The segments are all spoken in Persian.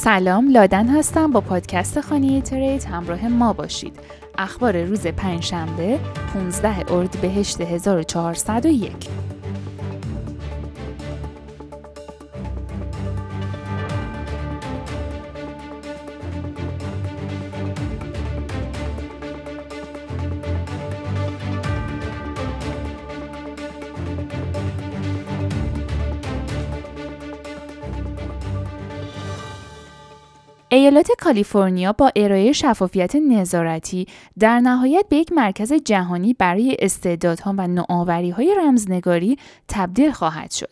سلام لادن هستم. با پادکست خانه ترید همراه ما باشید. اخبار روز پنجشنبه 15 اردیبهشت 1401 ایالات کالیفرنیا با ارائه شفافیت نظارتی در نهایت به یک مرکز جهانی برای استعدادها و نوآوری‌های رمزنگاری تبدیل خواهد شد.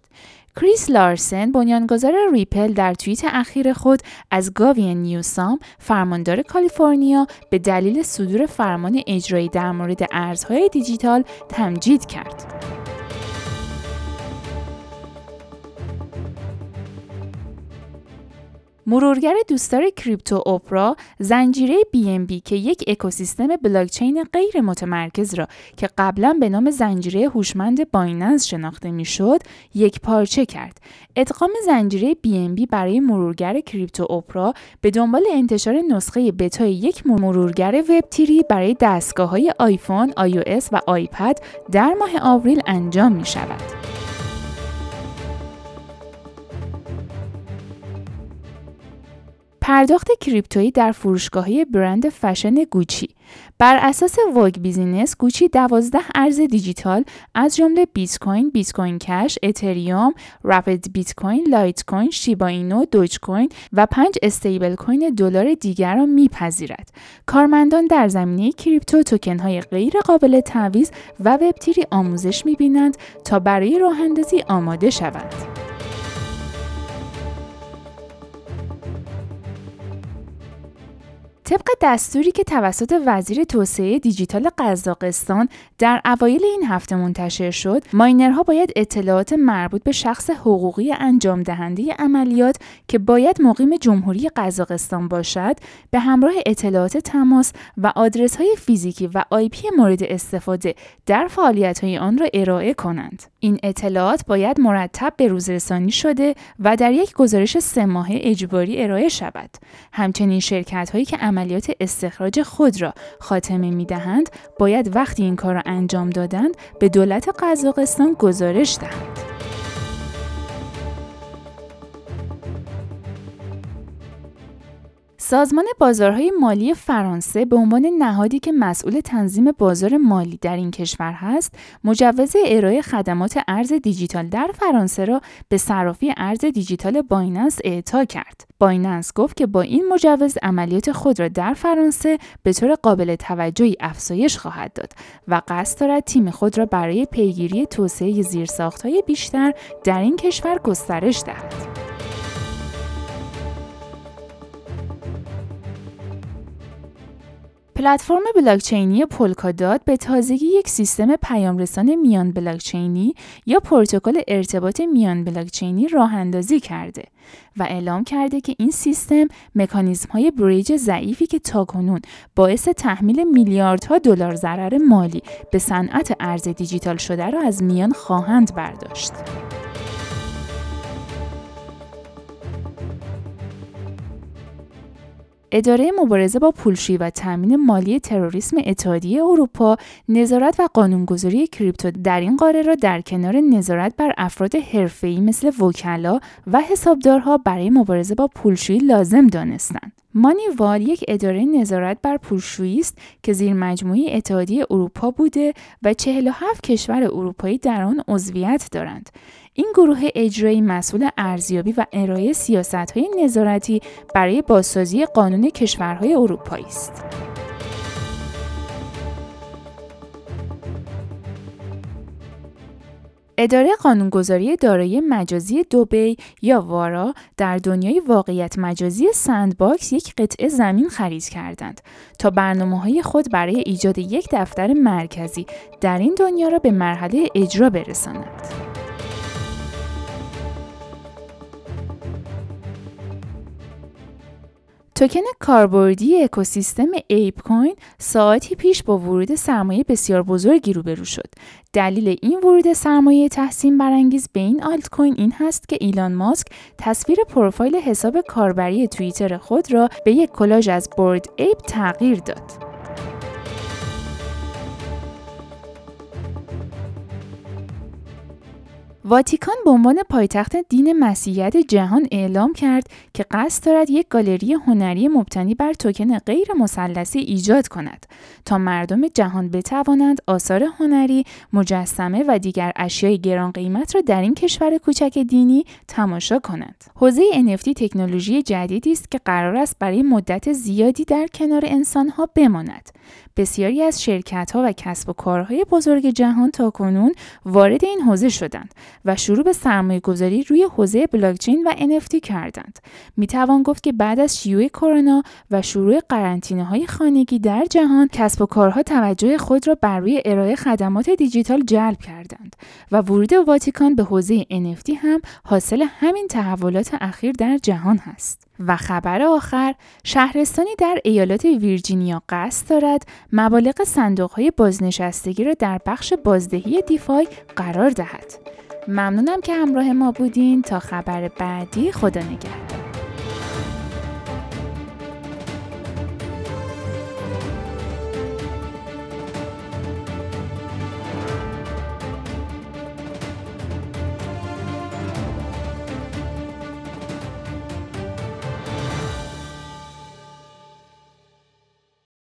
کریس لارسن بنیانگذار ریپل در توییت اخیر خود از گاوین نیوسام فرماندار کالیفرنیا به دلیل صدور فرمان اجرایی در مورد ارزهای دیجیتال تمجید کرد. مرورگر دوستدار کریپتو اوپرا زنجیره BNB که یک اکوسیستم بلاکچین غیر متمرکز را که قبلا به نام زنجیره هوشمند بایننس شناخته می‌شد یک پارچه کرد ادغام زنجیره BNB برای مرورگر کریپتو اوپرا به دنبال انتشار نسخه بتای یک مرورگر وب تیری برای دستگاه های آیفون، آی و آیپد در ماه آوریل انجام می شود. پرداخت کریپتویی در فروشگاهی برند فشن گوچی بر اساس Vogue Business گوچی دوازده ارز دیجیتال از جمله بیت کوین، بیت کوین کش، اتریوم، Wrapped Bitcoin، لایت کوین، شیبا اینو، دوج کوین و پنج استیبل کوین دلار دیگر را میپذیرد. کارمندان در زمینه کریپتو توکن های غیر قابل تعویض و وبتیری آموزش می‌بینند تا برای راه آماده شوند. طبق دستوری که توسط وزیر توسعه دیجیتال قزاقستان در اوایل این هفته منتشر شد، ماینرها باید اطلاعات مربوط به شخص حقوقی انجام دهنده عملیات که باید مقیم جمهوری قزاقستان باشد، به همراه اطلاعات تماس و آدرس های فیزیکی و آی پی مورد استفاده در فعالیت های آن را ارائه کنند. این اطلاعات باید مرتب به روزرسانی شده و در یک گزارش سه ماهه اجباری ارائه شود. همچنین شرکت هایی که عملیات استخراج خود را خاتمه می دهند باید وقتی این کار را انجام دادند به دولت قزاقستان گزارش دهند. سازمان بازارهای مالی فرانسه به عنوان نهادی که مسئول تنظیم بازار مالی در این کشور هست، مجوز ارائه خدمات ارز دیجیتال در فرانسه را به صرافی ارز دیجیتال بایننس اعطا کرد. بایننس گفت که با این مجوز عملیات خود را در فرانسه به طور قابل توجهی افزایش خواهد داد و قصد دارد تیم خود را برای پیگیری توسعه زیرساختهای بیشتر در این کشور گسترش دهد. پلتفرم بلاکچینی پولکادات به تازگی یک سیستم پیامرسان میان بلاکچینی یا پروتکل ارتباط میان بلاکچینی راه اندازی کرده و اعلام کرده که این سیستم مکانیزم های بریج ضعیفی که تاکنون باعث تحمیل میلیاردها دلار ضرر مالی به صنعت ارز دیجیتال شده را از میان خواهند برداشت. اداره مبارزه با پولشویی و تامین مالی تروریسم اتحادیه اروپا نظارت و قانونگذاری کریپتو در این قاره را در کنار نظارت بر افراد حرفه‌ای مثل وکلا و حسابدارها برای مبارزه با پولشویی لازم دانستند. مانیوال یک اداره نظارت بر پولشویی است که زیر مجموعه اتحادیه اروپا بوده و 47 کشور اروپایی در آن عضویت دارند. این گروه اجرایی مسئول ارزیابی و ارائه های نظارتی برای بازسازی قانون کشورهای اروپایی است. اداره قانونگذاری دارایی مجازی دوبی یا وارا در دنیای واقعیت مجازی سندباکس یک قطعه زمین خرید کردند تا برنامه های خود برای ایجاد یک دفتر مرکزی در این دنیا را به مرحله اجرا برسانند. توکن کاربردی اکوسیستم ApeCoin ساعتی پیش با ورود سرمایه بسیار بزرگی روبرو شد. دلیل این ورود سرمایه تحسین برانگیز به این آلت کوین این هست که ایلان ماسک تصویر پروفایل حساب کاربری توییتر خود را به یک کلاژ از Bored Ape تغییر داد. واتیکان به عنوان پایتخت دین مسیحیت جهان اعلام کرد که قصد دارد یک گالری هنری مبتنی بر توکن غیر مثلی ایجاد کند تا مردم جهان بتوانند آثار هنری، مجسمه و دیگر اشیای گران قیمت را در این کشور کوچک دینی تماشا کنند. حوزه NFT تکنولوژی جدیدی است که قرار است برای مدت زیادی در کنار انسانها بماند. بسیاری از شرکت ها و کسب و کارهای بزرگ جهان تا کنون وارد این حوزه شدند و شروع به سرمایه گذاری روی حوزه بلاکچین و NFT کردند. می توان گفت که بعد از شیوع کرونا و شروع قرنطینه های خانگی در جهان کسب و کارها توجه خود را بر روی ارائه خدمات دیجیتال جلب کردند و ورود واتیکان به حوزه NFT هم حاصل همین تحولات اخیر در جهان هست. و خبر آخر شهرستانی در ایالات ویرجینیا قصد دارد مبالغ صندوق های بازنشستگی را در بخش بازدهی دیفای قرار دهد. ممنونم که همراه ما بودین تا خبر بعدی خدا نگهدار.